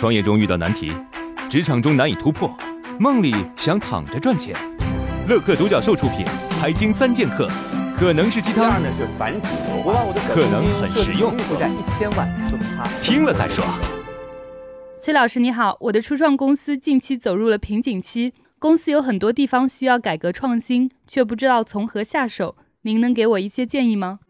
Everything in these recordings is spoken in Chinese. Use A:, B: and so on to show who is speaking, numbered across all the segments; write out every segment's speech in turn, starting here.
A: 创业中遇到难题，职场中难以突破，梦里想躺着赚钱。乐客独角兽出品，《财经三剑客》可能是鸡汤，
B: 呢是反主流
C: 我把我的
A: 可能很实用
C: 负债一千万，说明他
A: 听了再说。
D: 崔老师你好，我的初创公司近期走入了瓶颈期，公司有很多地方需要改革创新，却不知道从何下手，您能给我一些建议吗？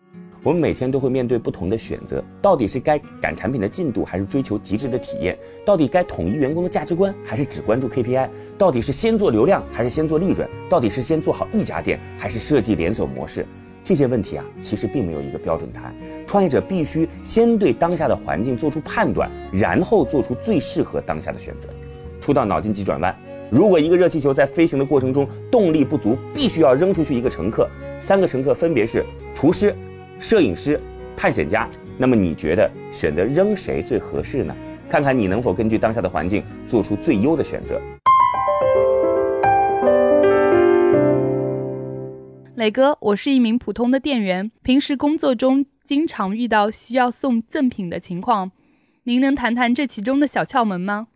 B: 我们每天都会面对不同的选择，到底是该赶产品的进度，还是追求极致的体验？到底该统一员工的价值观，还是只关注 KPI？到底是先做流量，还是先做利润？到底是先做好一家店，还是设计连锁模式？这些问题啊，其实并没有一个标准答案。创业者必须先对当下的环境做出判断，然后做出最适合当下的选择。出到脑筋急转弯，如果一个热气球在飞行的过程中动力不足，必须要扔出去一个乘客，三个乘客分别是厨师。摄影师、探险家，那么你觉得选择扔谁最合适呢？看看你能否根据当下的环境做出最优的选择。
D: 磊哥，我是一名普通的店员，平时工作中经常遇到需要送赠品的情况，您能谈谈这其中的小窍门吗？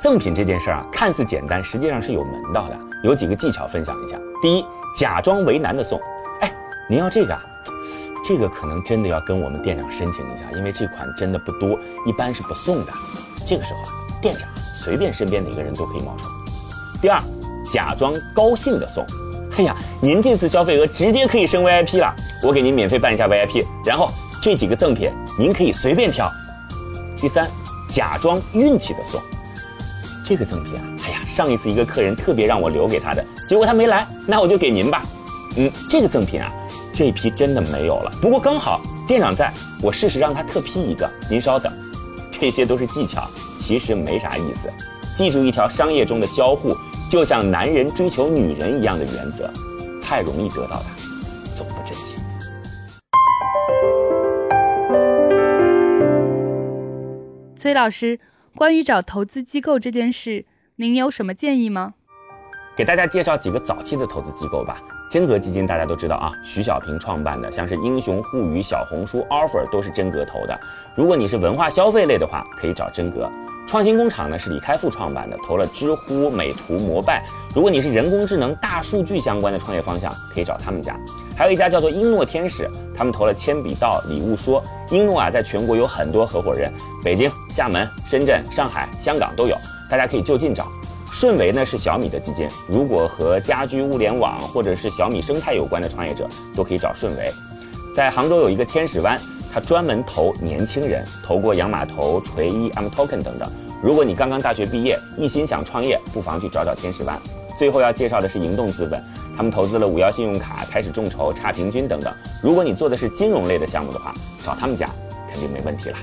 B: 赠品这件事儿啊，看似简单，实际上是有门道的，有几个技巧分享一下。第一，假装为难的送，哎，您要这个啊？这个可能真的要跟我们店长申请一下，因为这款真的不多，一般是不送的。这个时候啊，店长随便身边哪个人都可以冒充。第二，假装高兴的送，哎呀，您这次消费额直接可以升 VIP 了，我给您免费办一下 VIP，然后这几个赠品您可以随便挑。第三，假装运气的送，这个赠品啊，哎呀，上一次一个客人特别让我留给他的，结果他没来，那我就给您吧。嗯，这个赠品啊。这批真的没有了，不过刚好店长在，我试试让他特批一个。您稍等，这些都是技巧，其实没啥意思。记住一条商业中的交互，就像男人追求女人一样的原则，太容易得到的，总不珍惜。
D: 崔老师，关于找投资机构这件事，您有什么建议吗？
B: 给大家介绍几个早期的投资机构吧。真格基金大家都知道啊，徐小平创办的，像是英雄互娱、小红书、offer 都是真格投的。如果你是文化消费类的话，可以找真格。创新工厂呢是李开复创办的，投了知乎、美图、摩拜。如果你是人工智能、大数据相关的创业方向，可以找他们家。还有一家叫做英诺天使，他们投了铅笔道、礼物说。英诺啊，在全国有很多合伙人，北京、厦门、深圳、上海、香港都有，大家可以就近找。顺为呢是小米的基金，如果和家居物联网或者是小米生态有关的创业者，都可以找顺为。在杭州有一个天使湾，它专门投年轻人，投过洋码头、锤一、M Token 等等。如果你刚刚大学毕业，一心想创业，不妨去找找天使湾。最后要介绍的是盈动资本，他们投资了五幺信用卡、开始众筹、差评君等等。如果你做的是金融类的项目的话，找他们家肯定没问题了。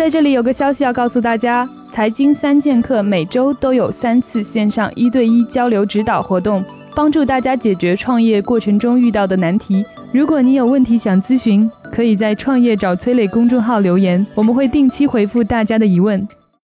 D: 在这里有个消息要告诉大家。财经三剑客每周都有三次线上一对一交流指导活动，帮助大家解决创业过程中遇到的难题。如果你有问题想咨询，可以在“创业找崔磊”公众号留言，我们会定期回复大家的疑问。